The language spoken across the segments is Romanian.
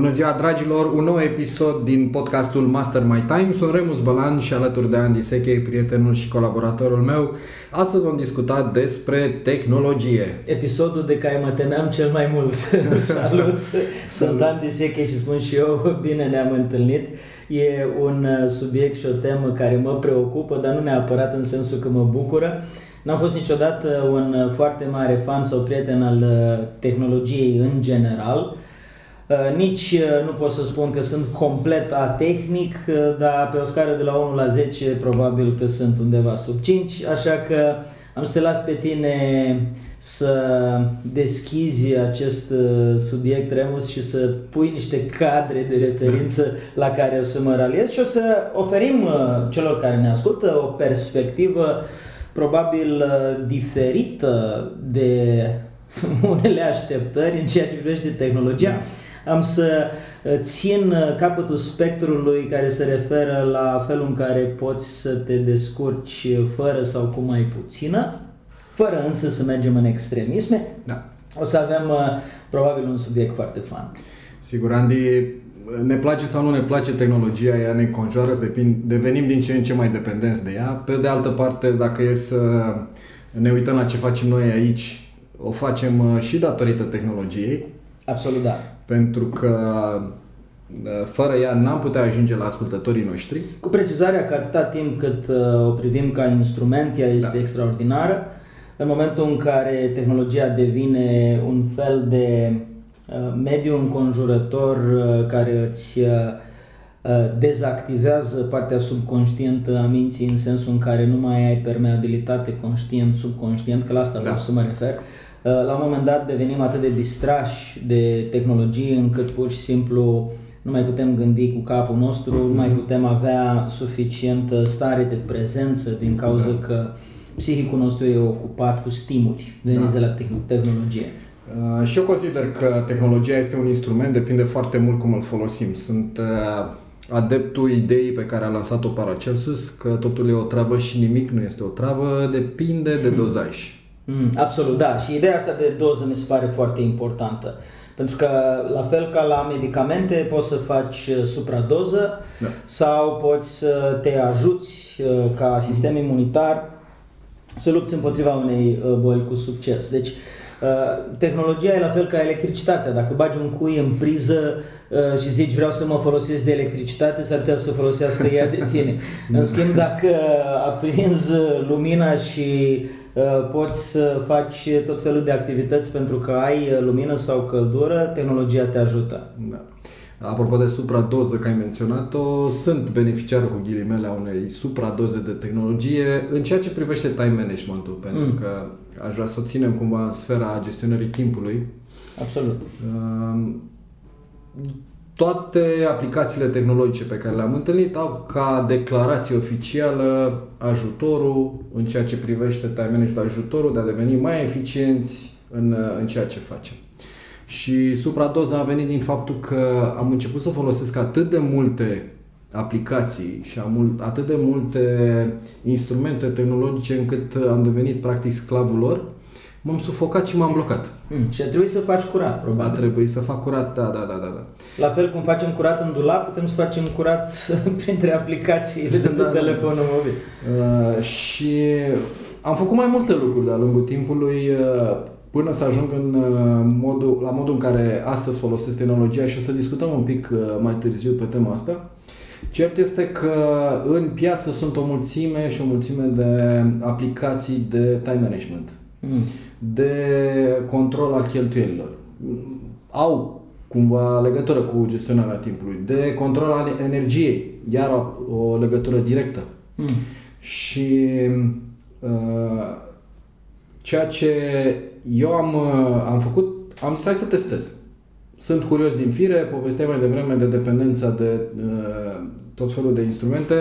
Bună ziua, dragilor! Un nou episod din podcastul Master My Time. Sunt Remus Bălan și alături de Andy Sechei, prietenul și colaboratorul meu. Astăzi vom discuta despre tehnologie. Episodul de care mă temeam cel mai mult. Salut! Sunt Andy Sechei și spun și eu, bine ne-am întâlnit. E un uh, subiect și o temă care mă preocupă, dar nu neapărat în sensul că mă bucură. N-am fost niciodată un uh, foarte mare fan sau prieten al uh, tehnologiei în general. Uh, nici uh, nu pot să spun că sunt complet atehnic, uh, dar pe o scară de la 1 la 10 probabil că sunt undeva sub 5, așa că am să te las pe tine să deschizi acest subiect, Remus, și să pui niște cadre de referință la care o să mă raliez și o să oferim celor care ne ascultă o perspectivă probabil diferită de unele așteptări în ceea ce privește tehnologia am să uh, țin uh, capătul spectrului care se referă la felul în care poți să te descurci fără sau cu mai puțină, fără însă să mergem în extremisme. Da. O să avem uh, probabil un subiect foarte fan. Sigur, Andy, ne place sau nu ne place tehnologia, ea ne înconjoară, devenim din ce în ce mai dependenți de ea. Pe de altă parte, dacă e să ne uităm la ce facem noi aici, o facem și datorită tehnologiei. Absolut, da pentru că uh, fără ea n-am putea ajunge la ascultătorii noștri. Cu precizarea că atâta timp cât uh, o privim ca instrument, ea este da. extraordinară. În momentul în care tehnologia devine un fel de uh, mediu înconjurător care îți dezactivează partea subconștientă a minții în sensul în care nu mai ai permeabilitate conștient-subconștient, că la asta da. vreau să mă refer, Uh, la un moment dat devenim atât de distrași de tehnologie încât pur și simplu nu mai putem gândi cu capul nostru, mm-hmm. nu mai mhm. putem avea suficientă stare de prezență din cauza da. că psihicul nostru e ocupat cu stimuli veniți da. de la tehnologie. Uh, și eu consider că tehnologia este un instrument, depinde foarte mult cum îl folosim. Sunt uh, adeptul ideii pe care a lansat-o Paracelsus, că totul e o travă și nimic nu este o travă, depinde de dozaj. Mm, absolut, da. Și ideea asta de doză mi se pare foarte importantă. Pentru că, la fel ca la medicamente, poți să faci uh, supradoză da. sau poți să te ajuți uh, ca sistem imunitar să lupți împotriva unei uh, boli cu succes. Deci, tehnologia e la fel ca electricitatea. Dacă bagi un cui în priză și zici vreau să mă folosesc de electricitate, s-ar putea să folosească ea de tine. în schimb, dacă aprinzi lumina și Uh, poți să faci tot felul de activități pentru că ai uh, lumină sau căldură, tehnologia te ajută. Da. Apropo de supradoză, că ai menționat-o, sunt beneficiar cu ghilimele a unei supradoze de tehnologie în ceea ce privește time management-ul, pentru mm. că aș vrea să o ținem cumva în sfera gestionării timpului. Absolut. Uh, toate aplicațiile tehnologice pe care le-am întâlnit au ca declarație oficială ajutorul în ceea ce privește time management, ajutorul de a deveni mai eficienți în, în ceea ce facem. Și supradoza a venit din faptul că am început să folosesc atât de multe aplicații și am atât de multe instrumente tehnologice încât am devenit practic sclavul lor m-am sufocat și m-am blocat. Mm, și a trebuit să faci curat, probabil. A trebuit să fac curat, da, da, da, da. da. La fel cum facem curat în dulap, putem să facem curat printre aplicațiile de pe da, da. telefonul da. mobil. Uh, și am făcut mai multe lucruri de-a lungul timpului uh, până să ajung în uh, modul, la modul în care astăzi folosesc tehnologia și o să discutăm un pic uh, mai târziu pe tema asta. Cert este că în piață sunt o mulțime și o mulțime de aplicații de time management. Mm de control al cheltuielilor. Au cumva legătură cu gestionarea timpului, de control al energiei, iar o, o legătură directă. Mm. Și uh, ceea ce eu am, uh, am făcut, am zis să testez. Sunt curios din fire, povesteai mai devreme de dependența de uh, tot felul de instrumente.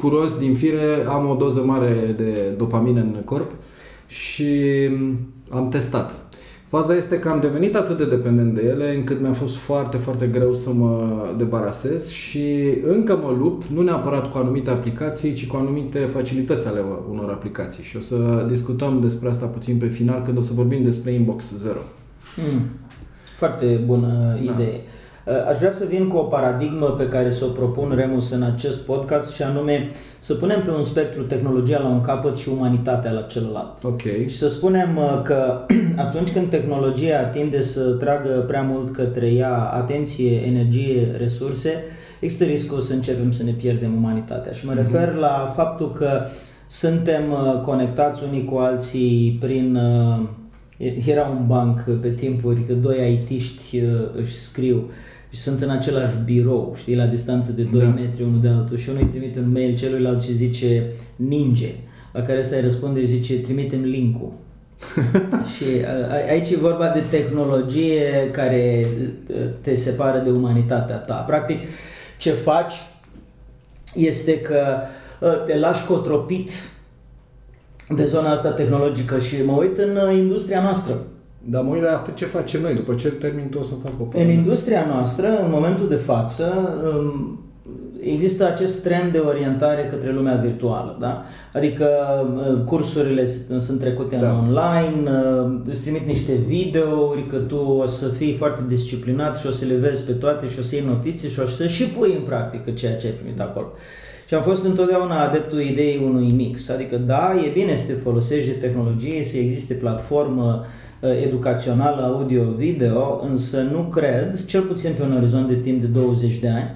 Curios din fire, am o doză mare de dopamină în corp și am testat. Faza este că am devenit atât de dependent de ele încât mi-a fost foarte, foarte greu să mă debarasez și încă mă lupt, nu neapărat cu anumite aplicații, ci cu anumite facilități ale unor aplicații. Și o să discutăm despre asta puțin pe final când o să vorbim despre Inbox Zero. Hmm. Foarte bună da. Idee. Aș vrea să vin cu o paradigmă pe care să o propun Remus în acest podcast și anume să punem pe un spectru tehnologia la un capăt și umanitatea la celălalt. Ok. Și să spunem uh, că atunci când tehnologia tinde să tragă prea mult către ea atenție, energie, resurse, există riscul să începem să ne pierdem umanitatea. Și mă mhm. refer mm-hmm. la faptul că suntem uh, conectați unii cu alții prin uh, era un banc pe timpuri că doi IT-ști își scriu și sunt în același birou, știi, la distanță de 2 da. metri unul de altul și unul îi trimite un mail celuilalt și zice ninge, la care ăsta îi răspunde și zice trimitem link-ul. și aici e vorba de tehnologie care te separă de umanitatea ta. Practic, ce faci este că te lași cotropit de zona asta tehnologică și mă uit în industria noastră. Dar mă uit la ce facem noi. După ce termin tu o să fac o În industria noastră, în momentul de față, um, există acest trend de orientare către lumea virtuală. Da? Adică uh, cursurile sunt trecute da. în online, uh, îți trimit niște videouri că tu o să fii foarte disciplinat și o să le vezi pe toate și o să iei notițe și o să și pui în practică ceea ce ai primit acolo. Și am fost întotdeauna adeptul ideii unui mix. Adică da, e bine să te folosești de tehnologie, să existe platformă Uh, educațională audio-video, însă nu cred, cel puțin pe un orizont de timp de 20 de ani,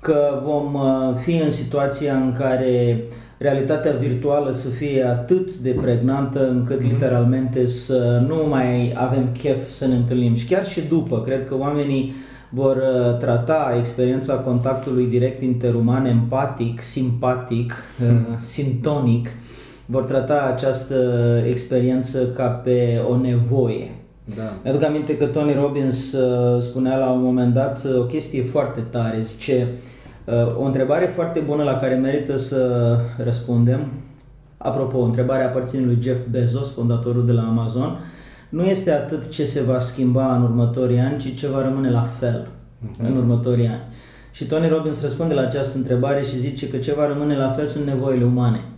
că vom uh, fi în situația în care realitatea virtuală să fie atât de pregnantă încât mm-hmm. literalmente să nu mai avem chef să ne întâlnim. Și chiar și după, cred că oamenii vor uh, trata experiența contactului direct interuman empatic, simpatic, mm. sintonic, vor trata această experiență ca pe o nevoie. Da. Mi-aduc aminte că Tony Robbins uh, spunea la un moment dat uh, o chestie foarte tare, zice uh, o întrebare foarte bună la care merită să răspundem. Apropo, întrebarea aparține lui Jeff Bezos, fondatorul de la Amazon. Nu este atât ce se va schimba în următorii ani, ci ce va rămâne la fel uh-huh. în următorii ani. Și Tony Robbins răspunde la această întrebare și zice că ce va rămâne la fel sunt nevoile umane.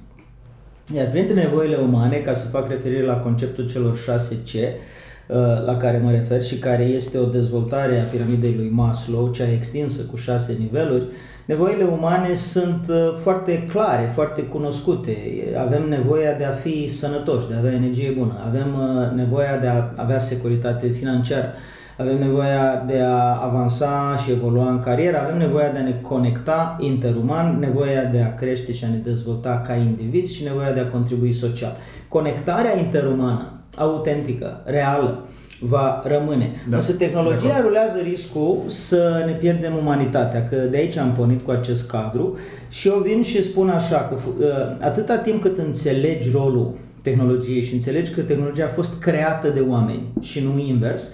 Iar printre nevoile umane, ca să fac referire la conceptul celor 6C, uh, la care mă refer și care este o dezvoltare a piramidei lui Maslow, cea extinsă cu șase niveluri, nevoile umane sunt uh, foarte clare, foarte cunoscute. Avem nevoia de a fi sănătoși, de a avea energie bună, avem uh, nevoia de a avea securitate financiară, avem nevoia de a avansa și evolua în carieră, avem nevoia de a ne conecta interuman, nevoia de a crește și a ne dezvolta ca indivizi și nevoia de a contribui social. Conectarea interumană, autentică, reală, va rămâne. Da. Însă tehnologia rulează riscul să ne pierdem umanitatea, că de aici am pornit cu acest cadru și eu vin și spun așa că ă, atâta timp cât înțelegi rolul tehnologiei și înțelegi că tehnologia a fost creată de oameni și nu invers,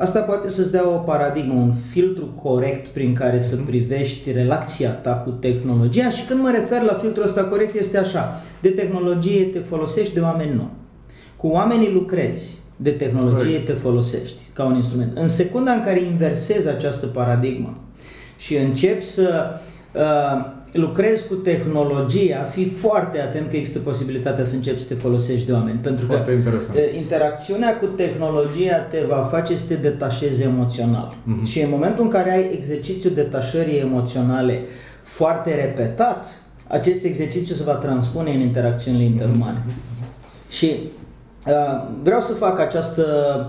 Asta poate să-ți dea o paradigmă, un filtru corect prin care să mhm. privești relația ta cu tehnologia și când mă refer la filtrul ăsta corect este așa, de tehnologie te folosești, de oameni nu. Cu oamenii lucrezi, de tehnologie corect. te folosești ca un instrument. În secunda în care inversezi această paradigmă și începi să uh, lucrezi cu tehnologia, fii foarte atent că există posibilitatea să începi să te folosești de oameni. Pentru foarte că interesant. interacțiunea cu tehnologia te va face să te detașezi emoțional. Mm-hmm. Și în momentul în care ai exercițiul detașării emoționale foarte repetat, acest exercițiu se va transpune în interacțiunile interumane. Mm-hmm. Și uh, vreau să fac această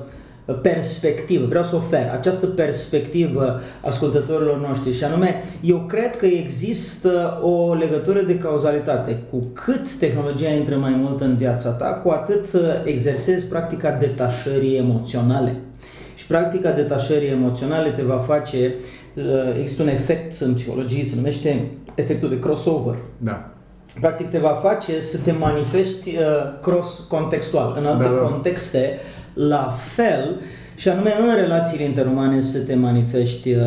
uh, perspectivă, vreau să ofer această perspectivă ascultătorilor noștri și anume, eu cred că există o legătură de cauzalitate. Cu cât tehnologia intră mai mult în viața ta, cu atât uh, exersezi practica detașării emoționale. Și practica detașării emoționale te va face, uh, există un efect în psihologie, se numește efectul de crossover. Da practic te va face să te manifesti uh, cross-contextual, în alte da, da. contexte la fel și anume în relațiile interumane să te manifesti uh,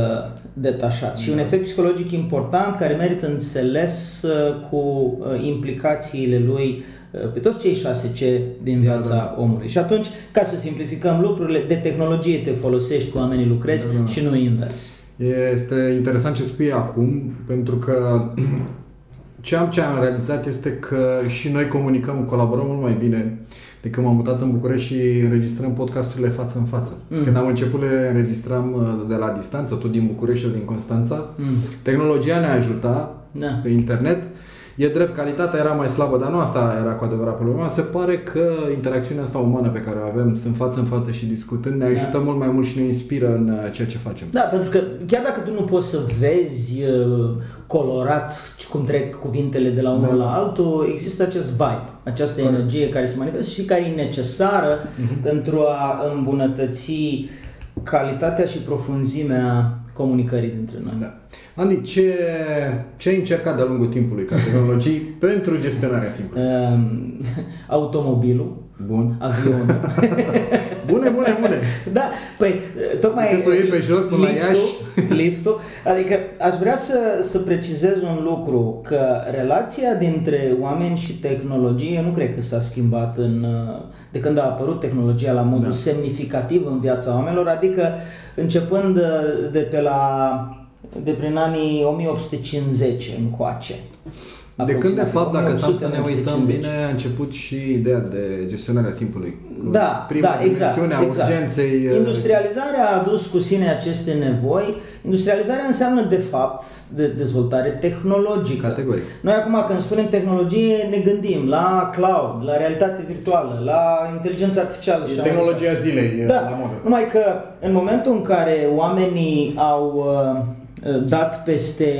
detașat. Și un efect psihologic important care merită înțeles uh, cu uh, implicațiile lui pe toți cei 6C din viața da, da. omului. Și atunci, ca să simplificăm lucrurile, de tehnologie te folosești, cu oamenii lucrezi da, da. și nu invers. Este interesant ce spui acum, pentru că ce am, ce am realizat este că și noi comunicăm, colaborăm mult mai bine de când m-am mutat în București și înregistrăm podcasturile față în față. Mm. Când am început le înregistram uh, de la distanță, tot din București și din Constanța, mm. tehnologia ne ajuta da. pe internet E drept, calitatea era mai slabă, dar nu asta era cu adevărat problema. Se pare că interacțiunea asta umană pe care o avem, stând față în față și discutând, ne ajută da. mult mai mult și ne inspiră în uh, ceea ce facem. Da, pentru că chiar dacă tu nu poți să vezi uh, colorat cum trec cuvintele de la unul da. la altul, există acest vibe, această Corect. energie care se manifestă și care e necesară uh-huh. pentru a îmbunătăți calitatea și profunzimea comunicării dintre noi. Da. Andy, ce, ce ai încercat de-a lungul timpului ca tehnologii pentru gestionarea timpului? Um, automobilul. Bun. Avionul. bune, bune, bune. Da, păi tocmai... Trebuie să o iei pe jos până liftul, la Iași. Liftul. Adică aș vrea să, să precizez un lucru, că relația dintre oameni și tehnologie nu cred că s-a schimbat în, de când a apărut tehnologia la modul da. semnificativ în viața oamenilor, adică începând de pe la de prin anii 1850 încoace. De când, de fapt, dacă stăm să ne uităm bine, a început și ideea de gestionarea timpului. Da, Prima da, exact, exact. urgenței. Uh, Industrializarea a adus cu sine aceste nevoi. Industrializarea înseamnă, de fapt, de dezvoltare tehnologică. Categoric. Noi acum, când spunem tehnologie, ne gândim la cloud, la realitate virtuală, la inteligență artificială. E tehnologia zilei da, la modă. Numai că în momentul în care oamenii au uh, dat peste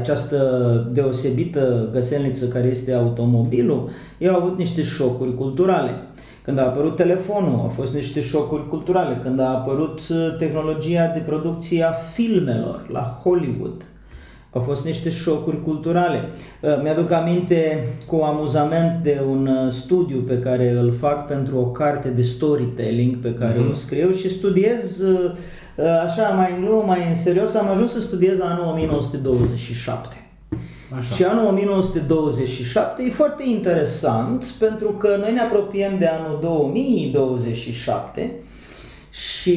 această deosebită găselniță care este automobilul, ei au avut niște șocuri culturale. Când a apărut telefonul, au fost niște șocuri culturale. Când a apărut uh, tehnologia de producție a filmelor la Hollywood, au fost niște șocuri culturale. Uh, mi-aduc aminte cu amuzament de un uh, studiu pe care îl fac pentru o carte de storytelling pe care mm-hmm. o scriu și studiez Uh, așa, mai în glumă, mai în serios, am ajuns să studiez anul 1927. Așa. Și anul 1927 e foarte interesant pentru că noi ne apropiem de anul 2027 și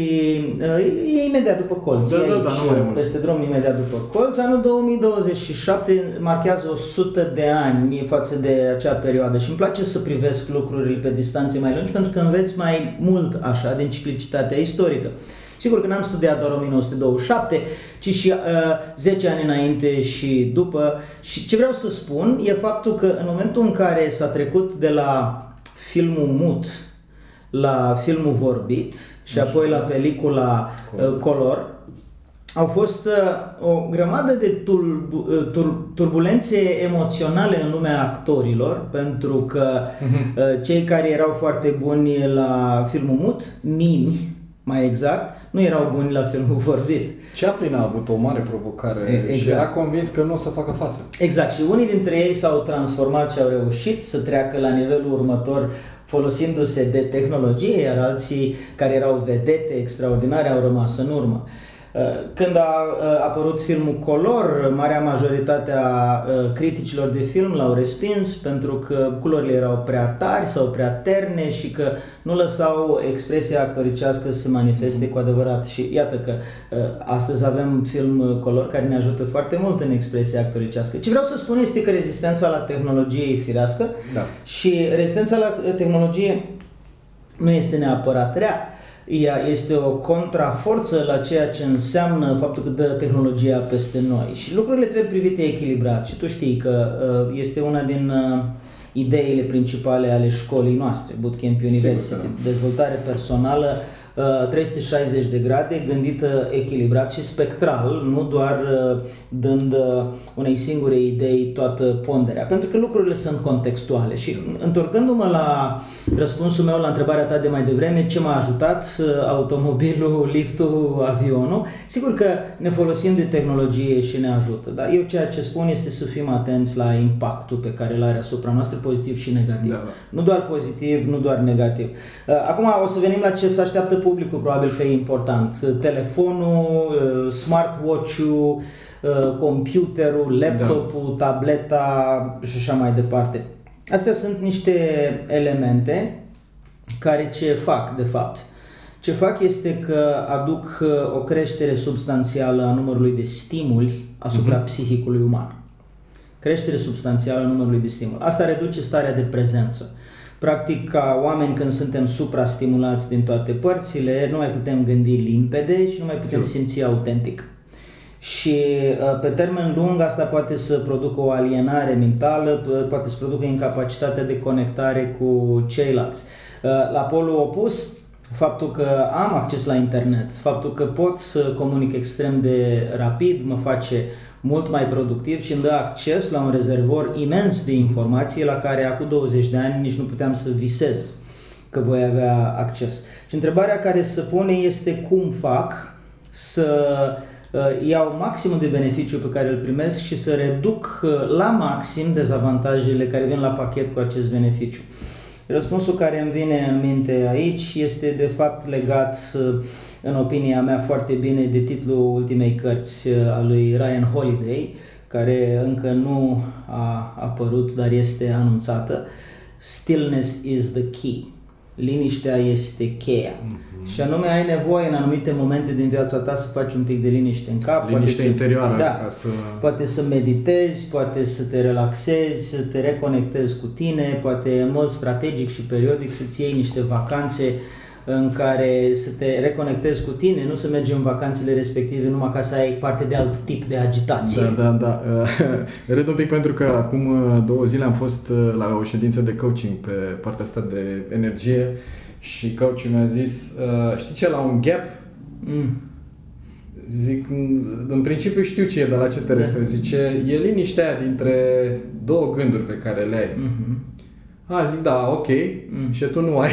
uh, e imediat după colț. Da, da, da, nu mai peste drum imediat după colț. Anul 2027 marchează 100 de ani față de acea perioadă și îmi place să privesc lucrurile pe distanțe mai lungi pentru că înveți mai mult așa din ciclicitatea istorică. Sigur că n-am studiat doar 1927, ci și uh, 10 ani înainte și după. Și ce vreau să spun e faptul că în momentul în care s-a trecut de la filmul mut la filmul vorbit și Așa. apoi la pelicula uh, color, au fost uh, o grămadă de turb, uh, tur, turbulențe emoționale în lumea actorilor, pentru că uh-huh. uh, cei care erau foarte buni la filmul mut, mimi, mai exact, nu erau buni la filmul vorbit. Chaplin a avut o mare provocare exact. și era convins că nu o să facă față. Exact și unii dintre ei s-au transformat și au reușit să treacă la nivelul următor folosindu-se de tehnologie, iar alții care erau vedete extraordinare au rămas în urmă. Uh, când a uh, apărut filmul Color, marea majoritate a uh, criticilor de film l-au respins pentru că culorile erau prea tari sau prea terne și că nu lăsau expresia actoricească să se manifeste cu adevărat. Și iată că astăzi avem film Color care ne ajută foarte mult în expresia actoricească. Ce vreau să spun este că rezistența la tehnologie e firească da. și rezistența la tehnologie nu este neapărat rea ea este o contraforță la ceea ce înseamnă faptul că dă tehnologia peste noi. Și lucrurile trebuie privite echilibrat. Și tu știi că uh, este una din uh, ideile principale ale școlii noastre, Bootcamp University, Sigur, da. dezvoltare personală 360 uh, de grade, gândită echilibrat și spectral, nu doar uh, dând uh, unei singure idei toată ponderea, pentru că lucrurile sunt contextuale. Și întorcându-mă la răspunsul meu la întrebarea ta de mai devreme, ce m-a ajutat automobilul, liftul, avionul, sigur că ne folosim de tehnologie și ne ajută, dar eu ceea ce spun este să fim atenți la impactul pe care îl are asupra noastră, pozitiv și negativ. Da, da. Nu doar pozitiv, nu doar negativ. Acum o să venim la ce se așteaptă publicul probabil că e important. Telefonul, uh, smartwatch-ul, uh, computerul, laptopul, da. tableta și așa mai departe. Astea sunt niște elemente care ce fac, de fapt? Ce fac este că aduc uh, o creștere substanțială a numărului de stimuli asupra uh-huh. psihicului uman. Creștere substanțială a numărului de stimuli. Asta reduce starea de prezență. Practic, ca oameni când suntem suprastimulați din toate părțile, nu mai putem gândi limpede și nu mai putem simți autentic. Și uh, pe termen lung asta poate să producă o alienare mentală, poate să producă incapacitatea de conectare cu ceilalți. Uh, la polul opus, faptul că am acces la internet, faptul că pot să comunic extrem de rapid, mă face mult mai productiv și îmi dă acces la un rezervor imens de informații la care acum 20 de ani nici nu puteam să visez că voi avea acces. Și întrebarea care se pune este cum fac să uh, iau maximul de beneficiu pe care îl primesc și să reduc uh, la maxim dezavantajele care vin la pachet cu acest beneficiu. Răspunsul care îmi vine în minte aici este de fapt legat, în opinia mea, foarte bine de titlul ultimei cărți uh, a lui Ryan Holiday, care încă nu a apărut, dar este anunțată. Stillness is the key. Liniștea este cheia. Mm-hmm. Și anume ai nevoie în anumite momente din viața ta să faci un pic de liniște în cap. Liniște poate interioară. Să, da, ca să... Poate să meditezi, poate să te relaxezi, să te reconectezi cu tine, poate în mod strategic și periodic să-ți iei niște vacanțe în care să te reconectezi cu tine, nu să mergi în vacanțele respective numai ca să ai parte de alt tip de agitație. Da, da, da. Râd un pic pentru că acum uh, două zile am fost uh, la o ședință de coaching pe partea asta de energie și coachul mi-a zis, uh, știi ce, la un gap, mm. Zic, în principiu știu ce e, dar la ce te da. referi? Zice, e liniștea aia dintre două gânduri pe care le ai. Mm-hmm. A, zic, da, ok. Mm. Și tu nu ai.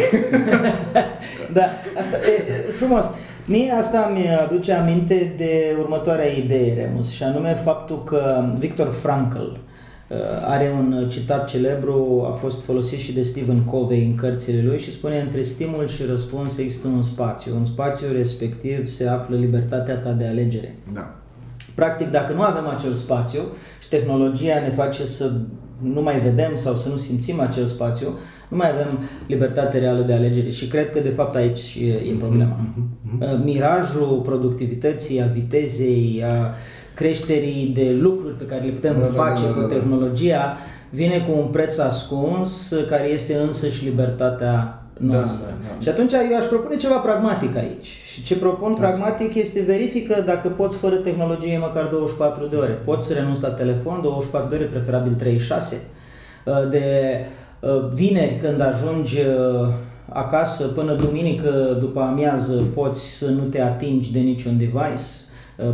da, asta e, e frumos. Mie asta mi aduce aminte de următoarea idee, Remus, și anume faptul că Victor Frankl uh, are un citat celebru, a fost folosit și de Stephen Covey în cărțile lui și spune între stimul și răspuns există un spațiu. În spațiu respectiv se află libertatea ta de alegere. Da. Practic, dacă nu avem acel spațiu și tehnologia ne face să nu mai vedem sau să nu simțim acel spațiu, nu mai avem libertate reală de alegere și cred că de fapt aici e, e problema. Mm-hmm. mm-hmm. Mirajul productivității, a vitezei, a creșterii de lucruri pe care le putem da, da face da, da, cu da, da. tehnologia vine cu un preț ascuns care este însă și libertatea noastră. Da, da, da. Și atunci eu aș propune ceva pragmatic aici. Și ce propun da. pragmatic este verifică dacă poți fără tehnologie măcar 24 de ore. Poți să renunți la telefon 24 de ore, preferabil 36. Uh, de uh, vineri când ajungi uh, acasă până duminică după amiază poți să nu te atingi de niciun device.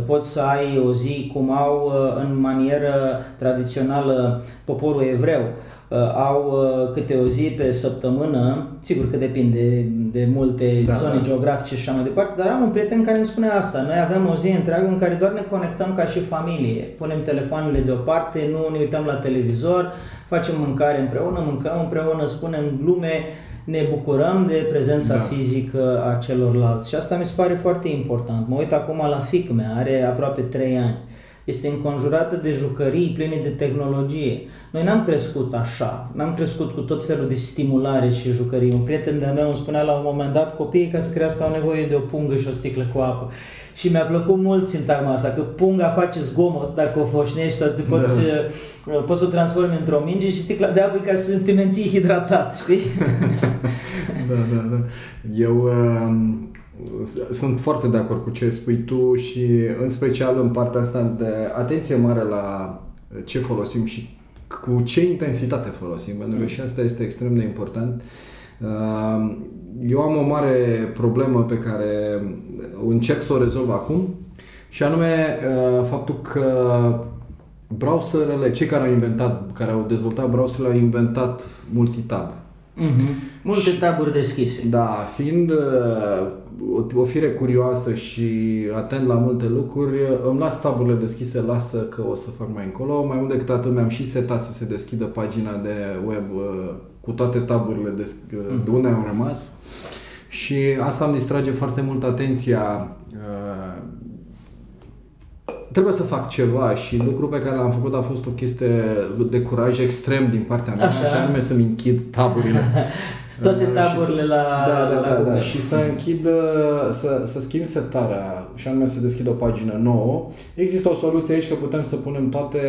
Poți să ai o zi cum au în manieră tradițională poporul evreu Uh, au uh, câte o zi pe săptămână, sigur că depinde de multe da, zone da. geografice și așa mai departe, dar am un prieten care îmi spune asta. Noi avem o zi întreagă în care doar ne conectăm ca și familie. Punem telefoanele deoparte, nu ne uităm la televizor, facem mâncare împreună, mâncăm împreună, spunem glume, ne bucurăm de prezența da. fizică a celorlalți. Și asta mi se pare foarte important. Mă uit acum la fic mea, are aproape 3 ani este înconjurată de jucării pline de tehnologie. Noi n-am crescut așa, n-am crescut cu tot felul de stimulare și jucării. Un prieten de-al meu îmi spunea la un moment dat, copiii ca să crească au nevoie de o pungă și o sticlă cu apă. Și mi-a plăcut mult sintagma asta, că punga face zgomot dacă o foșnești sau te poți, da. Uh, poți să o transformi într-o minge și sticla de apă ca să te menții hidratat, știi? da, da, da. Eu uh, sunt foarte de acord cu ce spui tu și în special în partea asta de atenție mare la ce folosim și cu ce intensitate folosim, pentru că și asta este extrem de important. Uh, eu am o mare problemă pe care încerc să o rezolv acum și anume uh, faptul că browserele, cei care au inventat, care au dezvoltat browserele au inventat multitab. Mm-hmm. Multe și, taburi deschise. Da, fiind uh, o, o fire curioasă și atent la multe lucruri, îmi las taburile deschise, lasă că o să fac mai încolo. Mai mult decât atât mi-am și setat să se deschidă pagina de web uh, cu toate taburile de, uh, de unde am rămas. Și asta îmi distrage foarte mult atenția uh, trebuie să fac ceva și lucrul pe care l-am făcut a fost o chestie de curaj extrem din partea mea, Așa. așa anume să-mi închid taburile. Toate Uh, și taburile să- la, da, da, la da, da, Google. și să închid, uh, să, să schimb setarea și anume să deschid o pagină nouă. Există o soluție aici că putem să punem toate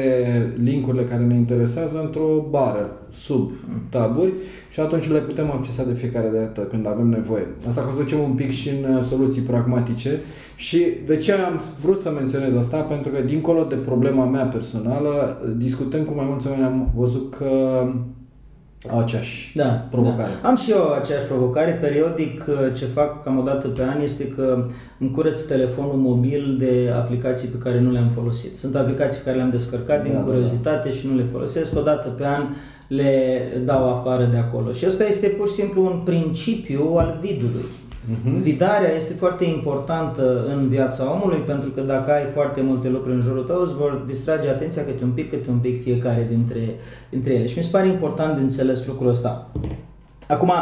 linkurile care ne interesează într-o bară sub taburi și atunci le putem accesa de fiecare dată când avem nevoie. Asta că o să ducem un pic și în uh, soluții pragmatice și de ce am vrut să menționez asta? Pentru că dincolo de problema mea personală, discutând cu mai mulți oameni am văzut că au aceeași Da, provocare. Da. Am și eu aceeași provocare. Periodic uh, ce fac cam o dată pe an este că îmi curăț telefonul mobil de aplicații pe care nu le-am folosit. Sunt aplicații pe care le-am descărcat din Da, da, curiozitate și nu le folosesc. O dată pe an le dau afară de acolo. Și asta este pur și simplu un principiu al vidului. Mhm. Vidarea este foarte importantă în viața omului pentru că dacă ai foarte multe lucruri în jurul tău, îți vor distrage atenția câte un pic, câte un pic fiecare dintre, dintre ele. Și mi se pare important de înțeles lucrul ăsta. Acum,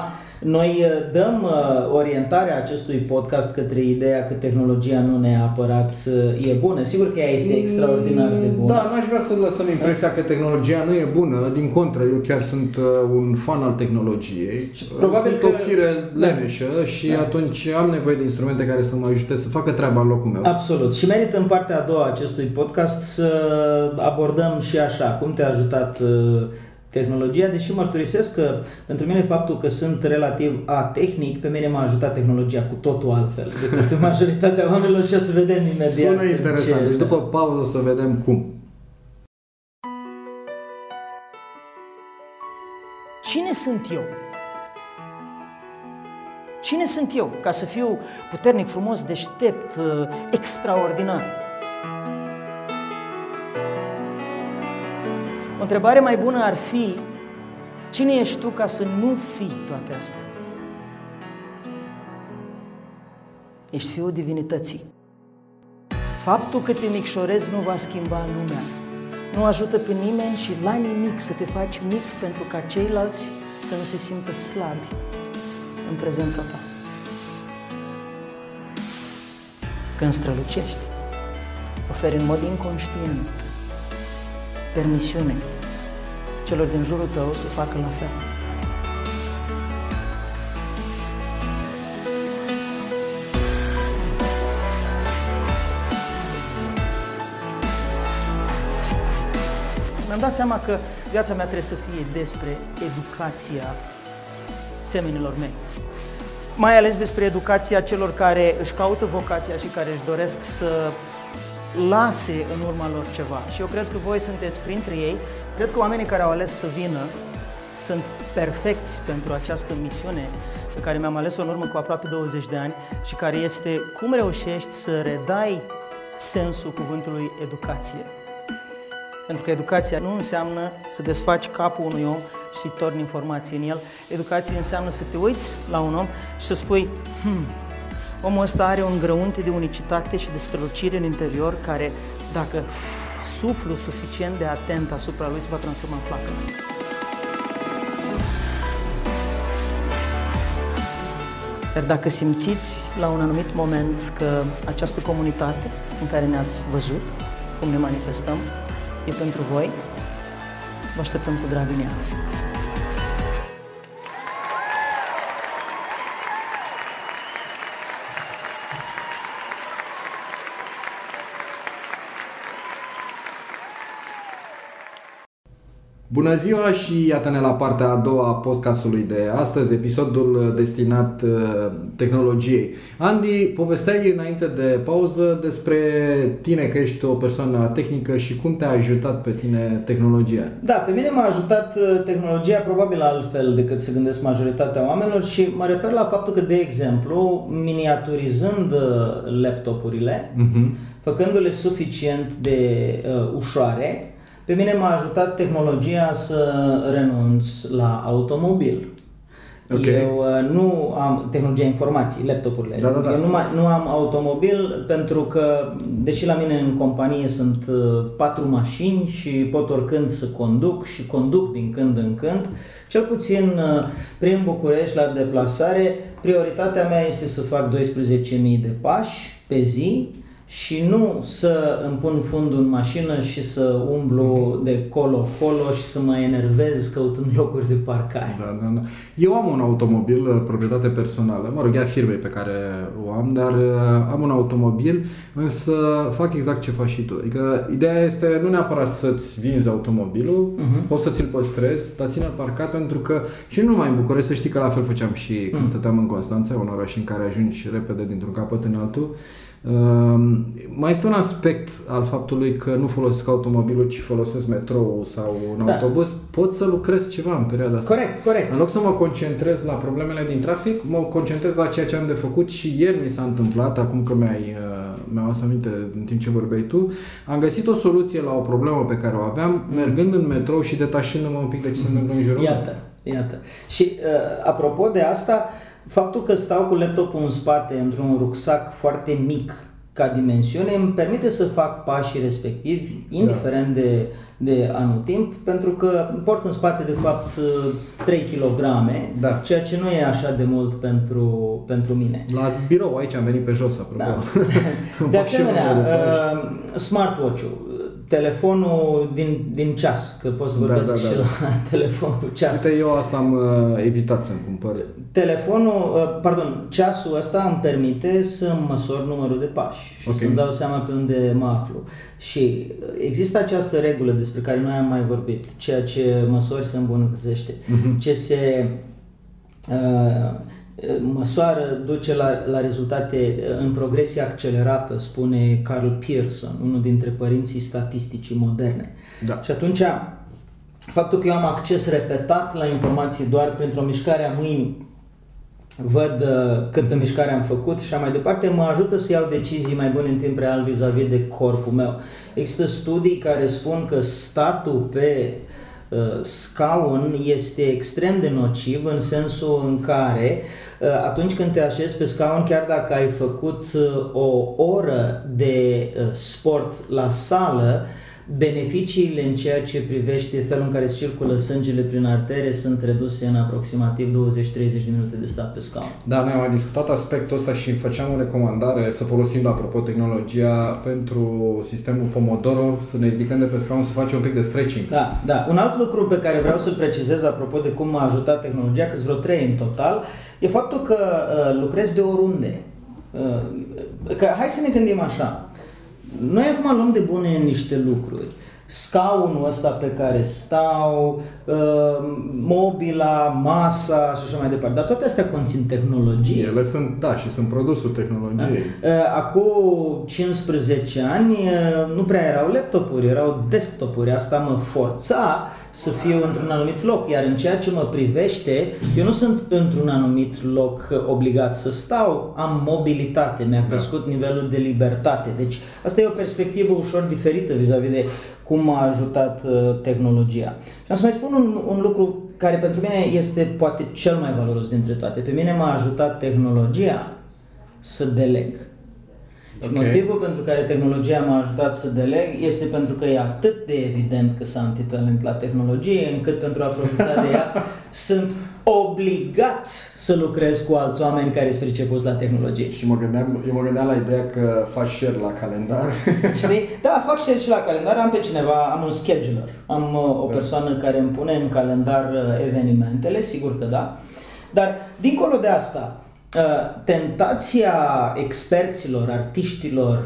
noi uh, dăm uh, orientarea acestui podcast către ideea că tehnologia nu neapărat uh, e bună. Sigur că ea este extraordinar de bună. Da, n-aș vrea să lăsăm impresia că tehnologia nu e bună. Din contră, eu chiar sunt uh, un fan al tehnologiei. Și probabil sunt că- o fire leneșă și Da. atunci am nevoie de instrumente care să mă ajute să facă treaba în locul meu. Absolut. Și merită în partea a doua a acestui podcast să abordăm și așa, cum te-a ajutat uh, tehnologia, deși mărturisesc că pentru mine faptul că sunt relativ atehnic, pe mine m-a ajutat tehnologia cu totul altfel decât majoritatea oamenilor și o să vedem imediat. Sună în interesant. ce- Deci după pauză o să vedem cum. Cine sunt eu? Cine sunt eu ca să fiu puternic, frumos, deștept, uh, extraordinar? Întrebare mai bună ar fi, cine ești tu ca să nu fii toate astea? Ești fiul divinității. Faptul că te micșorezi nu va schimba lumea. Nu ajută pe nimeni și la nimic să te faci mic pentru ca ceilalți să nu se simtă slabi în prezența ta. Când strălucești, oferi în mod inconștient permisiune celor din jurul tău să facă la fel. Mi-am dat seama că viața mea trebuie să fie despre educația semenilor mei. Mai ales despre educația celor care își caută vocația și care își doresc să lase în urma lor ceva. Și eu cred că voi sunteți printre ei. Cred că oamenii care au ales să vină sunt perfecți pentru această misiune pe care mi-am ales-o în urmă cu aproape 20 de ani și care este cum reușești să redai sensul cuvântului educație. Pentru că educația nu înseamnă să desfaci capul unui om și să-i torni informații în el. Educația înseamnă să te uiți la un om și să spui, hmm, omul ăsta are un grăunte de unicitate și de strălucire în interior care, dacă suflu suficient de atent asupra lui, se va transforma în flacără. Iar dacă simțiți la un anumit moment că această comunitate în care ne-ați văzut, cum ne manifestăm, e pentru voi, vă așteptăm cu drag în ea. Bună ziua și iată-ne la partea a doua a podcastului de astăzi, episodul destinat uh, tehnologiei. Andy, povesteai înainte de pauză despre tine că ești o persoană tehnică și cum te-a ajutat pe tine tehnologia. Da, pe mine m-a ajutat uh, tehnologia probabil altfel decât se gândesc majoritatea oamenilor și mă refer la faptul că, de exemplu, miniaturizând uh, laptopurile, Mhm. făcându-le suficient de uh, ușoare, pe mine m-a ajutat tehnologia să renunț la automobil. Ok. Eu uh, nu am tehnologia informației, laptopurile. Da, da, da. Eu nu, mai, nu am automobil pentru că, deși la mine în companie sunt uh, patru mașini și pot oricând să conduc și conduc din când în când, cel puțin uh, prin București la deplasare, prioritatea mea este să fac 12.000 de pași pe zi și nu să îmi pun fundul în mașină și să umblu de colo-colo și să mă enervez căutând locuri de parcare. Da, da, da. Eu am un automobil, uh, proprietate personală, mă rog, ea firmei pe care o am, dar uh, am un automobil, însă fac exact ce faci și tu. Adică ideea este nu neapărat să-ți vinzi automobilul, uh-huh. poți să ți-l păstrezi, dar ține parcat pentru că și nu numai în București, să știi că la fel făceam și când uh-huh. stăteam în Constanța, un oraș în care ajungi repede dintr-un capăt în altul, Ehm, mai este un aspect al faptului că nu folosesc automobilul, ci folosesc metrou sau un da. autobuz. Pot să lucrez ceva în perioada asta. Corect, corect. În loc să mă concentrez la problemele din trafic, mă concentrez la ceea ce am de făcut și ieri mi s-a întâmplat, acum că mi-ai, uh, mi-am adus aminte în timp ce vorbeai tu, am găsit o soluție la o problemă pe care o aveam, mm. mergând în metrou și detașându-mă un pic de ce se întâmplă în jurul Iată, iată. Și uh, apropo de asta, uh, Faptul că stau cu laptopul în spate într-un rucsac foarte mic ca dimensiune îmi permite să fac pașii respectivi, indiferent da. de, de anul timp, pentru că port în spate de fapt 3 kg, da. ceea ce nu e așa de mult pentru, pentru mine. La birou aici am venit pe jos, apropo. Da. de asemenea, uh, smartwatch-ul telefonul din, din ceas, că pot să da, vorbesc da, da, da, și la telefonul cu ceas. Uite, eu asta am uh, evitat să-mi cumpăr. Telefonul, uh, pardon, ceasul ăsta îmi permite să măsor numărul de pași și okay. să-mi dau seama pe unde mă aflu. Și există această regulă despre care noi am mai vorbit, ceea ce măsori se îmbunătățește, uh-huh. ce se... Uh, măsoară, duce la, la rezultate în progresie accelerată, spune Carl Pearson, unul dintre părinții statisticii moderne. Da. Și atunci, faptul că eu am acces repetat la informații doar printr-o mișcare a mâinii, văd uh, câtă mișcare am făcut și așa mai departe, mă ajută să iau decizii mai bune în timp real vis-a-vis de corpul meu. Există studii care spun că statul pe uh, Uh, scaun este extrem de nociv în sensul în care uh, atunci când te așezi pe scaun, chiar dacă ai făcut uh, o oră de sport la sală, beneficiile în ceea ce privește felul în care circulă sângele prin artere sunt reduse în aproximativ 20-30 de minute de stat pe scaun. Da, noi am mai discutat aspectul ăsta și făceam o recomandare să folosim, apropo, tehnologia pentru sistemul Pomodoro, să ne ridicăm de pe scaun, să facem un pic de stretching. Da, da. Un alt lucru pe care vreau să-l precizez apropo de cum m-a ajutat tehnologia, că vreo trei în total, e faptul că uh, lucrez de oriunde. Uh, că hai să ne gândim așa. Noi acum luăm de bune niște lucruri. Scaunul ăsta pe care stau, uh, mobila, masa și așa mai departe. Dar toate astea conțin tehnologie. Ele sunt, da, și sunt produsul tehnologiei. Da. Uh, acum 15 ani uh, nu prea erau laptopuri, erau desktopuri. Asta mă forța să fiu într-un anumit loc, iar în ceea ce mă privește, eu nu sunt într-un anumit loc obligat să stau, am mobilitate, mi-a da. crescut da. nivelul de libertate. Deci asta e o perspectivă ușor diferită vis-a-vis de cum m-a ajutat uh, tehnologia. Și am să mai spun un, un lucru care pentru mine este poate cel mai valoros dintre toate. Pe mine m-a ajutat tehnologia să deleg. Și okay. motivul pentru care tehnologia m-a ajutat să deleg este pentru că e atât de evident că sunt antitalent la tehnologie, încât pentru a profita de ea sunt obligat să lucrez cu alți oameni care sunt pricepuți la tehnologie. Și mă gândeam, eu mă gândeam la ideea că faci share la calendar. Știi? Da, fac share și la calendar, am pe cineva, am un scheduler, am uh, o da. persoană care îmi pune în calendar uh, evenimentele, sigur că da. Dar, dincolo de asta, Uh, tentația experților, artiștilor,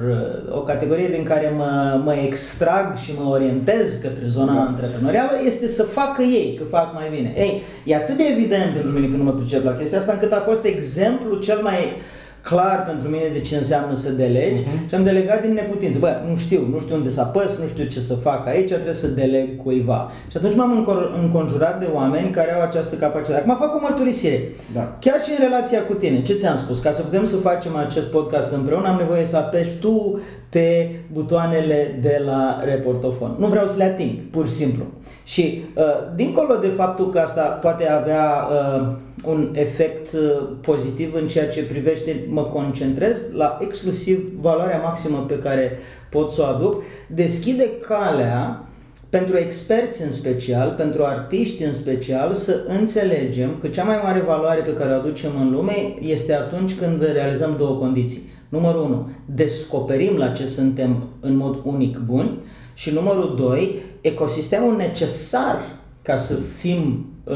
uh, o categorie din care mă, mă extrag și mă orientez către zona da. antreprenorială este să facă ei, că fac mai bine. Ei, e atât de evident pentru mine că nu mă pricep la chestia asta încât a fost exemplu cel mai uh, clar pentru mine de ce înseamnă să delegi uh-huh. și am delegat din neputință. Bă, nu știu, nu știu unde să apăs, nu știu ce să fac aici, trebuie să deleg cuiva. Și atunci m-am înconjurat de oameni care au această capacitate. Acum fac o mărturisire. Da. Chiar și în relația cu tine, ce ți-am spus? Ca să putem să facem acest podcast împreună, am nevoie să apeși tu pe butoanele de la reportofon. Nu vreau să le ating, pur și simplu. Și uh, dincolo de faptul că asta poate avea uh, un efect uh, pozitiv în ceea ce privește, mă concentrez la exclusiv valoarea maximă pe care pot să o aduc, deschide calea pentru experți în special, pentru artiști în special, să înțelegem că cea mai mare valoare pe care o aducem în lume este atunci când realizăm două condiții Numărul 1. Descoperim la ce suntem în mod unic buni și numărul 2. Ecosistemul necesar ca să fim uh,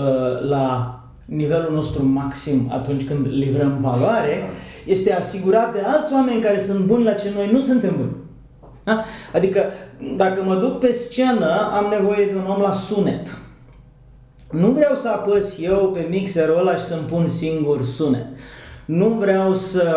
la nivelul nostru maxim atunci când livrăm valoare este asigurat de alți oameni care sunt buni la ce noi nu suntem buni. Da? Adică dacă mă duc pe scenă, am nevoie de un om la sunet. Nu vreau să apăs eu pe mixerul ăla și să-mi pun singur sunet. Nu vreau să,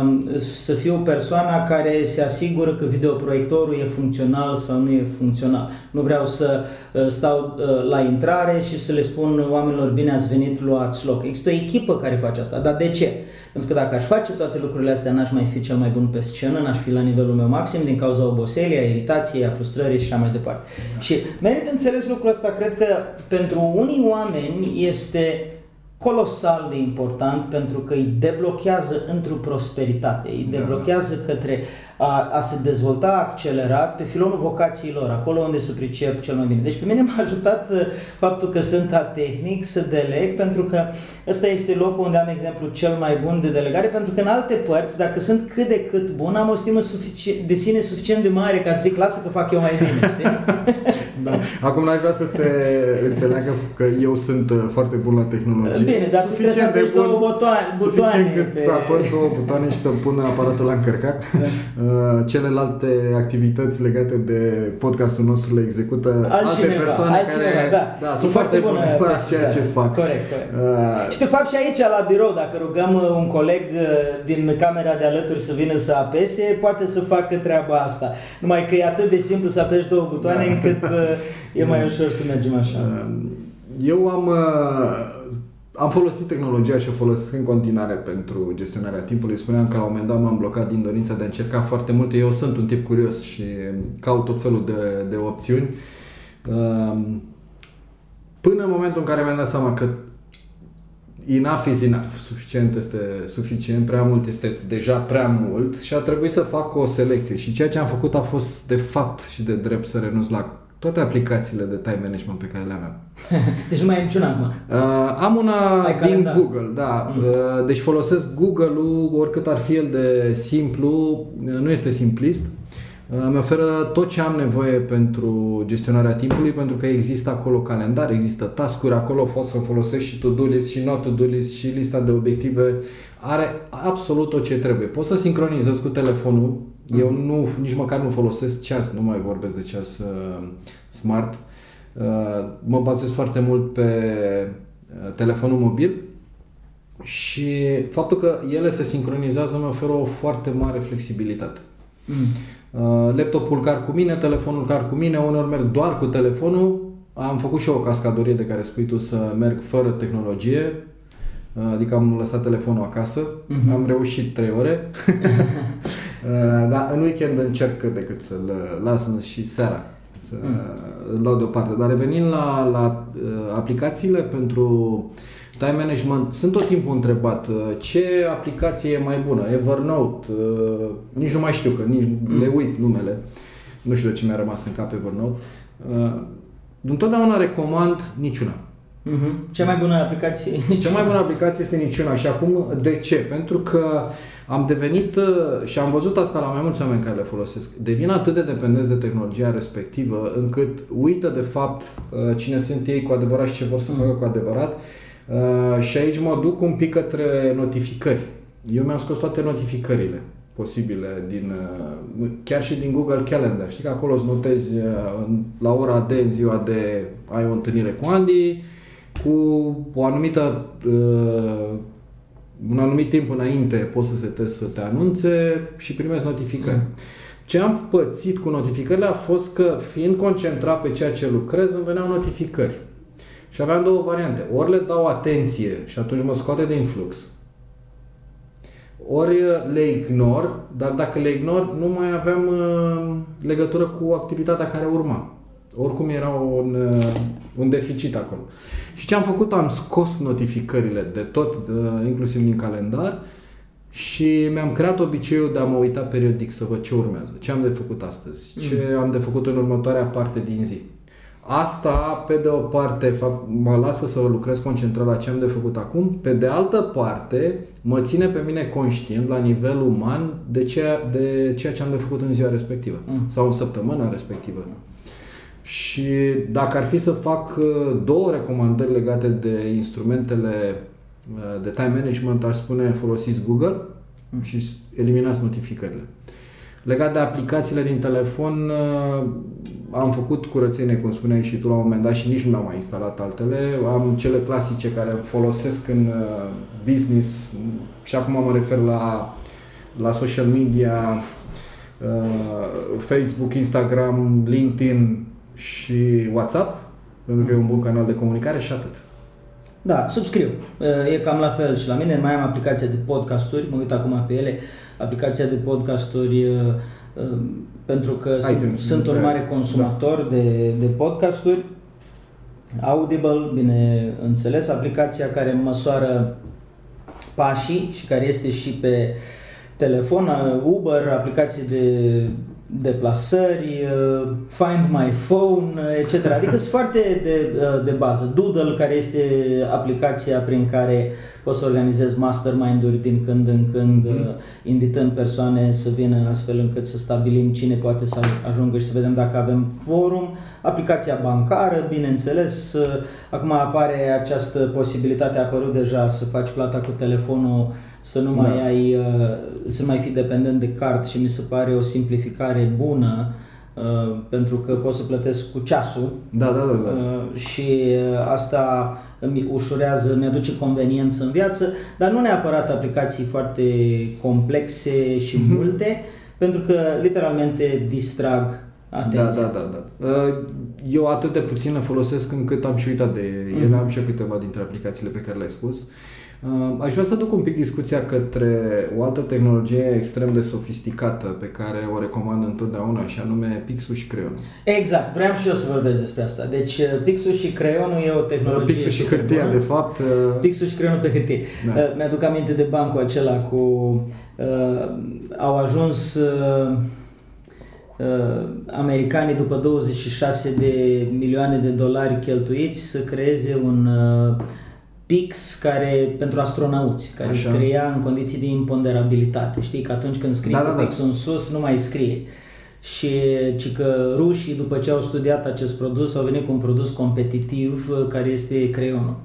um, să fiu persoana care se asigură că videoproiectorul e funcțional sau nu e funcțional. Nu vreau să uh, stau uh, la intrare și să le spun oamenilor bine ați venit, luați loc. Există o echipă care face asta. Dar de ce? Pentru că dacă aș face toate lucrurile astea, n-aș mai fi cel mai bun pe scenă, n-aș fi la nivelul meu maxim din cauza oboselii, a iritației, a frustrării și așa mai departe. Da. Și merită înțeles lucrul ăsta, cred că pentru unii oameni este colosal de important pentru că îi deblochează într-o prosperitate, îi da. deblochează către a, a se dezvolta accelerat pe filonul vocațiilor, acolo unde se pricep cel mai bine. Deci pe mine m-a ajutat uh, faptul că sunt tehnic să deleg, pentru că ăsta este locul unde am exemplu cel mai bun de delegare, pentru că în alte părți, dacă sunt cât de cât bun, am o stimă de sine suficient de mare ca să zic, lasă că fac eu mai bine, știi? da. Acum n-aș vrea să se înțeleagă că eu sunt uh, foarte bun la tehnologie. Bine, dar tu trebuie să apeși două butoane. Suficient cât pe... să apăs două butoane și să pun aparatul la încărcat. Da. Uh, celelalte activități legate de podcastul nostru le execută altcineva, alte persoane altcineva, care da. Da, sunt foarte bune la ceea ce fac. Corect, corect. Uh, și de fapt și aici la birou, dacă rugăm uh, un coleg din camera de alături să vină să apese, poate să facă treaba asta. Numai că e atât de simplu să apeși două butoane da. încât e mai ușor să mergem așa. Eu am am folosit tehnologia și o folosesc în continuare pentru gestionarea timpului. Spuneam că la un moment dat m-am blocat din dorința de a încerca foarte multe. Eu sunt un tip curios și caut tot felul de, de opțiuni. Um, până în momentul în care mi-am dat seama că enough is enough, suficient este suficient, prea mult este deja prea mult și a trebuit să fac o selecție. Și ceea ce am făcut a fost de fapt și de drept să renunț la toate aplicațiile de time management pe care le aveam. deci nu mai ai niciuna acum? Uh, am una ai din calendar. Google, da. Mm. Uh, deci folosesc Google-ul, oricât ar fi el de simplu, uh, nu este simplist. Uh, mi oferă tot ce am nevoie pentru gestionarea timpului, pentru că există acolo calendar, există tascuri acolo, pot să folosesc și to-do list și not to-do list și lista de obiective. Are absolut tot ce trebuie. Pot să sincronizez cu telefonul eu nu, nici măcar nu folosesc ceas, nu mai vorbesc de ceas uh, smart. Uh, mă bazez foarte mult pe uh, telefonul mobil și faptul că ele se sincronizează mă oferă o foarte mare flexibilitate. Mm. Uh, laptopul car cu mine, telefonul car cu mine, uneori merg doar cu telefonul. Am făcut și eu o cascadorie de care spui tu să merg fără tehnologie, adică am lăsat telefonul acasă, mm-hmm. am reușit trei ore, dar în weekend încerc decât să-l las și seara să mm. îl dau deoparte. Dar revenind la, la uh, aplicațiile pentru time management, sunt tot timpul întrebat uh, ce aplicație e mai bună, Evernote, uh, nici nu mai știu că nici mm. le uit numele, nu știu de ce mi-a rămas în cap Evernote. Uh, întotdeauna recomand niciuna. Mm-hmm. Cea mai bună aplicație Cea mai bună aplicație este niciuna. Și acum, de ce? Pentru că am devenit, uh, și am văzut asta la mai mulți oameni care le folosesc, devin atât de dependenți de tehnologia respectivă, încât uită de fapt uh, cine sunt ei cu adevărat și ce vor să facă cu adevărat. Uh, și aici mă duc un pic către notificări. Eu mi-am scos toate notificările posibile din, chiar și din Google Calendar. Știi că acolo îți notezi la ora de, în ziua de ai o întâlnire cu Andy, cu o anumită uh, un anumit timp înainte poți să setezi să te anunțe și primești notificări. Mm. Ce am pățit cu notificările a fost că, fiind concentrat pe ceea ce lucrez, îmi veneau notificări. Și aveam două variante. Ori le dau atenție și atunci mă scoate din flux, ori le ignor, dar dacă le ignor, nu mai aveam uh, legătură cu activitatea care urma. Oricum era un, uh, un deficit acolo. Și ce am făcut? Am scos notificările de tot, inclusiv din calendar și mi-am creat obiceiul de a mă uita periodic să văd ce urmează, ce am de făcut astăzi, ce mm. am de făcut în următoarea parte din zi. Asta, pe de o parte, fapt, mă lasă să lucrez concentrat la ce am de făcut acum, pe de altă parte, mă ține pe mine conștient, la nivel uman, de ceea, de ceea ce am de făcut în ziua respectivă mm. sau în săptămâna respectivă. Și dacă ar fi să fac uh, două recomandări legate de instrumentele uh, de time management, aș spune folosiți Google mm. și eliminați notificările. Legat de aplicațiile din telefon, uh, am făcut curățenie, cum spuneai și tu la un moment dat și nici nu am mai instalat altele. Am cele clasice care folosesc în uh, business și acum mă refer la, la social media, uh, Facebook, Instagram, LinkedIn și WhatsApp, pentru că e un bun canal de comunicare și atât. Da, subscriu. E cam la fel și la mine. Mai am aplicația de podcasturi, mă uit acum pe ele. Aplicația de podcasturi pentru că sunt, sunt un mare consumator da. de, de podcasturi. Audible, bine înțeles, aplicația care măsoară pașii și care este și pe telefon, Uber, aplicații de deplasări, uh, Find My Phone, etc. Adică sunt foarte de, uh, de bază. Doodle, care este aplicația prin care poți să organizezi mastermind-uri din când în când, mm. invitând persoane să vină astfel încât să stabilim cine poate să ajungă și să vedem dacă avem quorum. Aplicația bancară, bineînțeles, acum apare această posibilitate, a apărut deja să faci plata cu telefonul, să nu mai da. ai, să nu mai fi dependent de card și mi se pare o simplificare bună pentru că poți să plătesc cu ceasul. Da, da, da. da. Și asta îmi ușurează, îmi aduce conveniență în viață, dar nu neapărat aplicații foarte complexe și mm-hmm. multe, pentru că literalmente distrag atenția. Da, da, da, da. Eu atât de puțin le folosesc încât am și uitat de ele, mm-hmm. am și eu câteva dintre aplicațiile pe care le-ai spus. Aș vrea să duc un pic discuția către o altă tehnologie extrem de sofisticată pe care o recomand întotdeauna și anume Pixul și creionul. Exact, vreau și eu să vorbesc despre asta. Deci uh, Pixul și creionul e o tehnologie Pixul și hârtia, de fapt. Uh, Pixul și creionul pe hârtie. Da. Uh, mi-aduc aminte de bancul acela cu... Uh, au ajuns... Uh, uh, americanii după 26 de milioane de dolari cheltuiți să creeze un uh, pix care, pentru astronauți, care Așa. scria în condiții de imponderabilitate. Știi că atunci când scrii da, da, da. pixul în sus, nu mai scrie. Și ci că rușii, după ce au studiat acest produs, au venit cu un produs competitiv uh, care este creionul.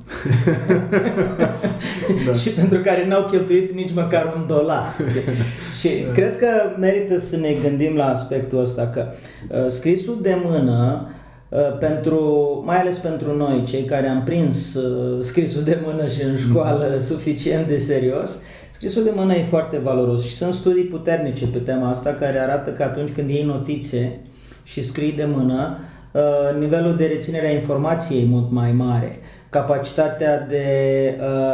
da. și pentru care n-au cheltuit nici măcar un dolar. și da. cred că merită să ne gândim la aspectul ăsta, că uh, scrisul de mână Uh, pentru, mai ales pentru noi, cei care am prins uh, scrisul de mână și în școală mm-hmm. suficient de serios, scrisul de mână e foarte valoros și sunt studii puternice pe tema asta care arată că atunci când iei notițe și scrii de mână, uh, nivelul de reținere a informației e mult mai mare, capacitatea de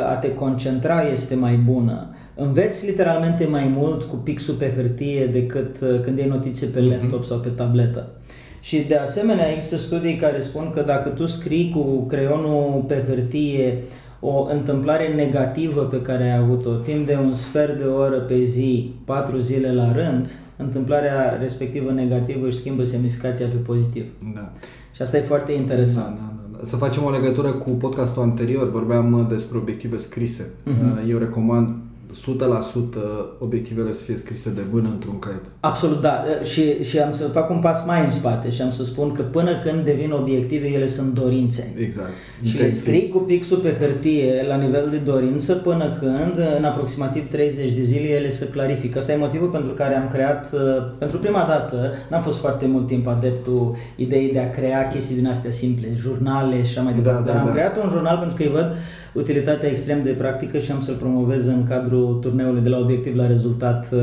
a te concentra este mai bună, înveți literalmente mai mult cu pixul pe hârtie decât când iei notițe pe mhm. laptop mm-hmm. sau pe tabletă. Și de asemenea există studii care spun că dacă tu scrii cu creionul pe hârtie o întâmplare negativă pe care ai avut-o timp de un sfert de oră pe zi, patru zile la rând, întâmplarea respectivă negativă își schimbă semnificația pe pozitiv. Da. Și asta e foarte interesant. Da, da, da. Să facem o legătură cu podcastul anterior, vorbeam despre obiective scrise. Uh-huh. Eu recomand 100% obiectivele să fie scrise de mână într-un caiet. Absolut, da. Și, și am să fac un pas mai în spate și am să spun că până când devin obiective, ele sunt dorințe. Exact. Și le scrii cu pixul pe hârtie la nivel de dorință până când, în aproximativ 30 de zile, ele se clarifică. Asta e motivul pentru care am creat, uh, pentru prima dată, n-am fost foarte mult timp adeptul ideii de a crea chestii din astea simple, jurnale și așa mai departe, da, dar da, am da. creat un jurnal pentru că îi văd utilitatea extrem de practică și am să-l promovez în cadrul turneului de la obiectiv la rezultat uh,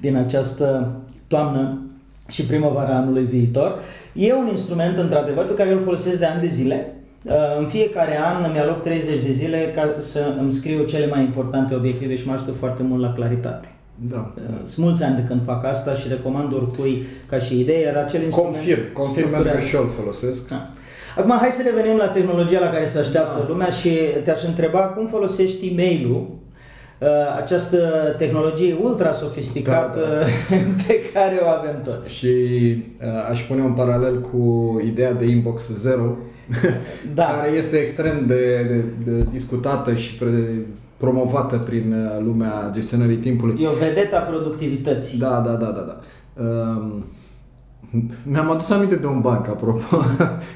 din această toamnă și primăvara anului viitor. E un instrument, într-adevăr, pe care îl folosesc de ani de zile. Uh, în fiecare an îmi aloc 30 de zile ca să îmi scriu cele mai importante obiective și mă ajută foarte mult la claritate. Da, uh, da. Sunt mulți ani de când fac asta și recomand oricui ca și idee, iar acel instrument... Confirm, confirm pentru că și eu îl folosesc. Da. Acum, hai să revenim la tehnologia la care se așteaptă da. lumea și te-aș întreba cum folosești e mail uh, această tehnologie ultra sofisticată da, da. pe care o avem toți. Și uh, aș pune un paralel cu ideea de inbox zero, da. care este extrem de, de, de discutată și pre, promovată prin uh, lumea gestionării timpului. E o vedeta productivității. Da, da, da, da. da. Um, mi-am adus aminte de un banc, apropo,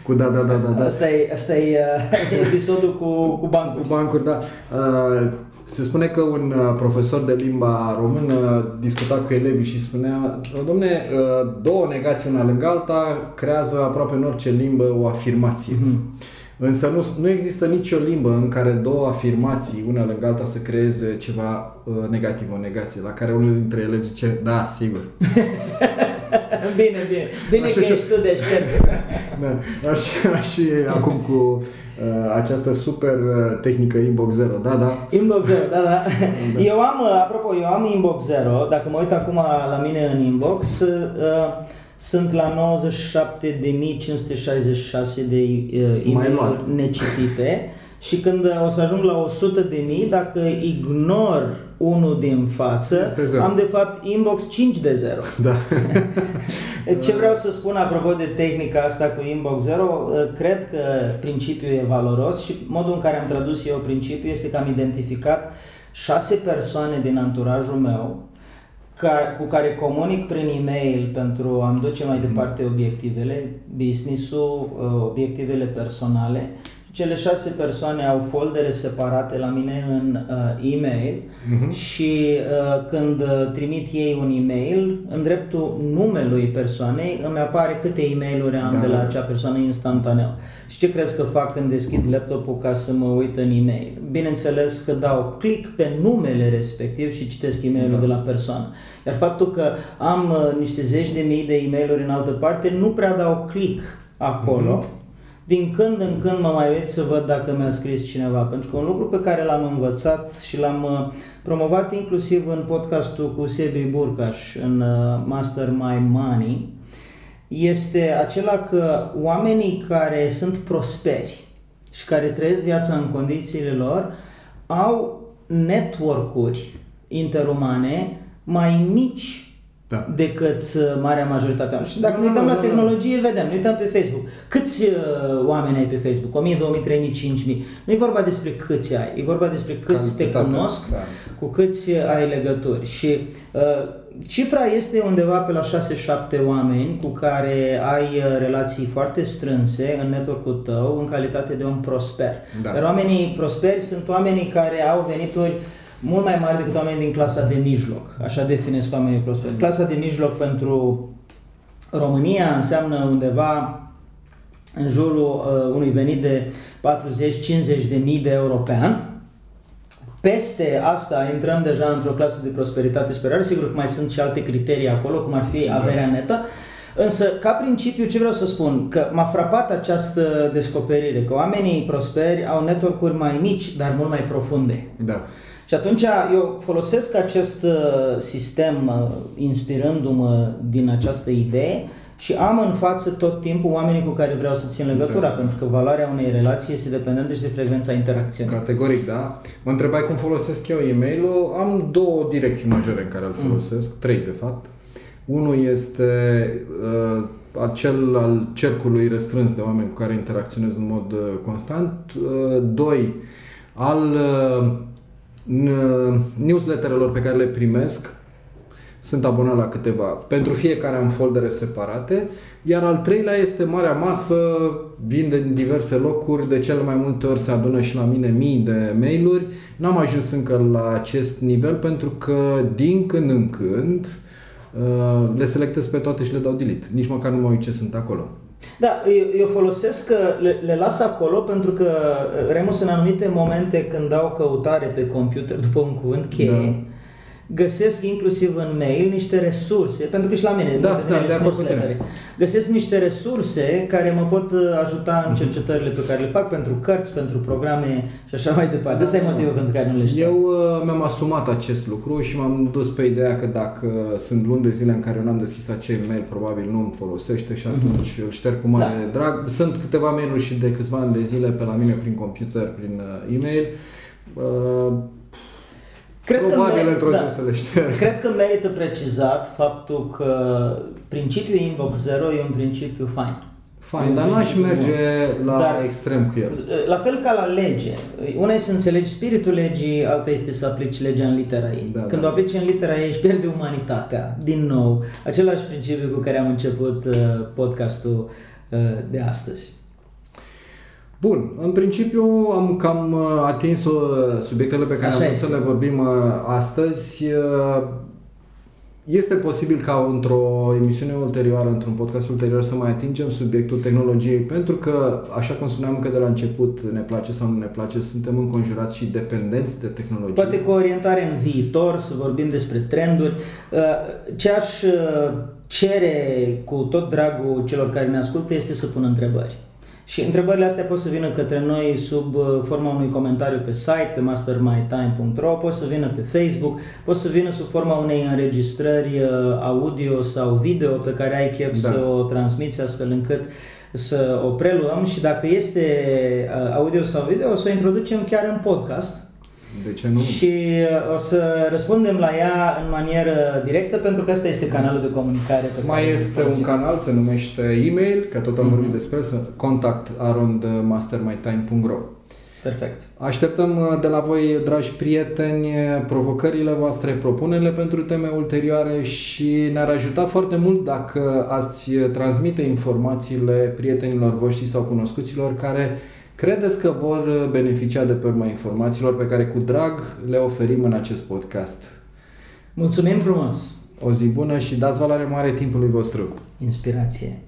cu da, da, da, da. da. Asta e, asta e uh, episodul cu, cu bancuri. Cu bancuri, da. Uh, se spune că un uh, profesor de limba română discuta cu elevii și spunea Domne, uh, două negații una lângă alta creează aproape în orice limbă o afirmație. Mm-hmm. Însă nu, nu există nicio limbă în care două afirmații, una lângă alta, să creeze ceva uh, negativ, o negație, la care unul dintre elevi zice, da, sigur. bine, bine. Bine așa că și... ești tu deștept. da, așa și acum cu uh, această super uh, tehnică Inbox Zero, da, da. Inbox Zero, da, da. da. Eu am, uh, apropo, eu am Inbox Zero, dacă mă uit acum la mine în Inbox, uh, sunt la 97.566 de uh, e-mail necitite și când o să ajung la 100 de mii, dacă ignor unul din față, am de fapt inbox 5 de 0. Da. Ce vreau să spun apropo de tehnica asta cu inbox 0, cred că principiul e valoros și modul în care am tradus eu principiul este că am identificat șase persoane din anturajul meu ca, cu care comunic prin e-mail pentru a-mi duce mai departe obiectivele, business-ul, uh, obiectivele personale. Cele șase persoane au foldere separate la mine în uh, e-mail uh-huh. și uh, când uh, trimit ei un e-mail, în dreptul numelui persoanei îmi apare câte e mail am da, de la da. acea persoană instantaneu. Și ce crezi că fac când deschid laptopul ca să mă uit în e-mail? Bineînțeles că dau click pe numele respectiv și citesc e mail da. de la persoană. Iar faptul că am uh, niște zeci de mii de e mail în altă parte, nu prea dau click acolo. Mm-hmm. Din când în când mă mai uit să văd dacă mi-a scris cineva, pentru că un lucru pe care l-am învățat și l-am uh, promovat inclusiv în podcastul cu Sebi Burcaș, în uh, Master My Money, este acela că oamenii care sunt prosperi și care trăiesc viața în condițiile lor au network-uri interumane mai mici da. decât uh, marea majoritate Și dacă da, ne uităm da, la da, tehnologie, da. vedem, ne uităm pe Facebook. Câți uh, oameni ai pe Facebook? 1000, 2000, 3000, 5000. Nu e vorba despre câți ai, e vorba despre câți te cunosc, da. cu câți ai legături. Și uh, cifra este undeva pe la 6-7 oameni cu care ai uh, relații foarte strânse în network-ul tău în calitate de un prosper. Da. Dar oamenii prosperi sunt oamenii care au venituri uh, mult mai mari decât oamenii din clasa de mijloc. Așa definesc oamenii prosperi. Clasa de mijloc pentru România înseamnă undeva în jurul uh, unui venit de 40-50 de mii de euro pe an. Peste asta intrăm deja într-o clasă de prosperitate superioară. Sigur că mai sunt și alte criterii acolo, cum ar fi da. averea netă. Însă, ca principiu, ce vreau să spun? Că m-a frapat această descoperire, că oamenii prosperi au network-uri mai mici, dar mult mai profunde. Da. Și atunci eu folosesc acest uh, sistem uh, inspirându-mă din această idee și am în față tot timpul oamenii cu care vreau să țin legătura, da. pentru că valoarea unei relații este dependentă și de frecvența interacțiunii. Categoric, da. Mă întrebai cum folosesc eu e-mail-ul. Am două direcții majore în care îl mm. folosesc, mm. trei de fapt. Unul este uh, acel al cercului restrâns de oameni cu care interacționez în mod uh, constant. Uh, doi, al uh, newsletterelor pe care le primesc, sunt abonat la câteva. Pentru fiecare am foldere separate, iar al treilea este marea masă, vin din diverse locuri, de cele mai multe ori se adună și la mine mii de mail-uri. N-am ajuns încă la acest nivel pentru că din când în când uh, le selectez pe toate și le dau delete. Nici măcar nu mă uit ce sunt acolo. Da, eu, eu folosesc, le, le las acolo pentru că Remus în anumite momente când dau căutare pe computer după un cuvânt cheie, da găsesc inclusiv în mail niște resurse, pentru că și la mine da, da, de acord cu Găsesc niște resurse care mă pot uh, ajuta în mhm. cercetările pe care le fac pentru cărți, pentru programe și așa mai departe. Asta da, e motivul pentru care nu le știu. Eu uh, mi-am asumat acest lucru și m-am dus pe ideea că dacă sunt luni de zile în care eu n-am deschis acel mail, probabil nu îmi folosește și mhm. atunci mm-hmm. îl șterg cu mare da. drag. Sunt câteva mail-uri și de câțiva ani de zile pe la mine prin computer, prin uh, e-mail. Uh, Cred Probabil că într-o zi da. o să le șterg. Cred că merită precizat faptul că principiul Inbox Zero e un principiu fain. Fain, dar n-aș merge la Dar- extrem cu el. La fel ca la lege. Una e să înțelegi spiritul legii, alta este să aplici legea în litera ei. Da, Când da. o aplici în litera ei, își pierde umanitatea. Din nou, același principiu cu care am început uh, podcastul uh, de astăzi. Bun, în principiu am cam uh, atins uh, subiectele pe care Așa am vrut este. să le vorbim uh, astăzi. Uh, Este posibil ca într-o emisiune ulterioară, într-un podcast ulterior, să mai atingem subiectul tehnologiei, pentru că, așa cum spuneam încă de la început, ne place sau nu ne place, suntem înconjurați și dependenți de tehnologie. Poate cu orientare în viitor, să vorbim despre trenduri. Uh, Ce aș uh, cere cu tot dragul celor care ne ascultă este să pună întrebări. Și întrebările astea pot să vină către noi sub uh, forma unui comentariu pe site, pe mastermytime.ro, pot să vină pe Facebook, pot să vină sub forma unei înregistrări uh, audio sau video pe care ai chef Da. să o transmiți astfel încât să o preluăm și dacă este uh, audio sau video, o să o introducem chiar în podcast De ce nu? și uh, o să răspundem la ea în manieră directă pentru că asta este canalul de comunicare pe care Mai îl este un folosim. canal, se numește e-mail, că tot am Mhm. vorbit despre asta, contact around mastermytime.ro Perfect. Așteptăm uh, de la voi, dragi prieteni, uh, provocările voastre, propunerile pentru teme ulterioare și ne-ar ajuta foarte mult dacă ați uh, transmite informațiile prietenilor voștri sau cunoscuților care credeți că vor uh, beneficia de pe urma informațiilor pe care cu drag le oferim în acest podcast. Mulțumim frumos! O zi bună și dați valoare mare timpului vostru. Inspirație!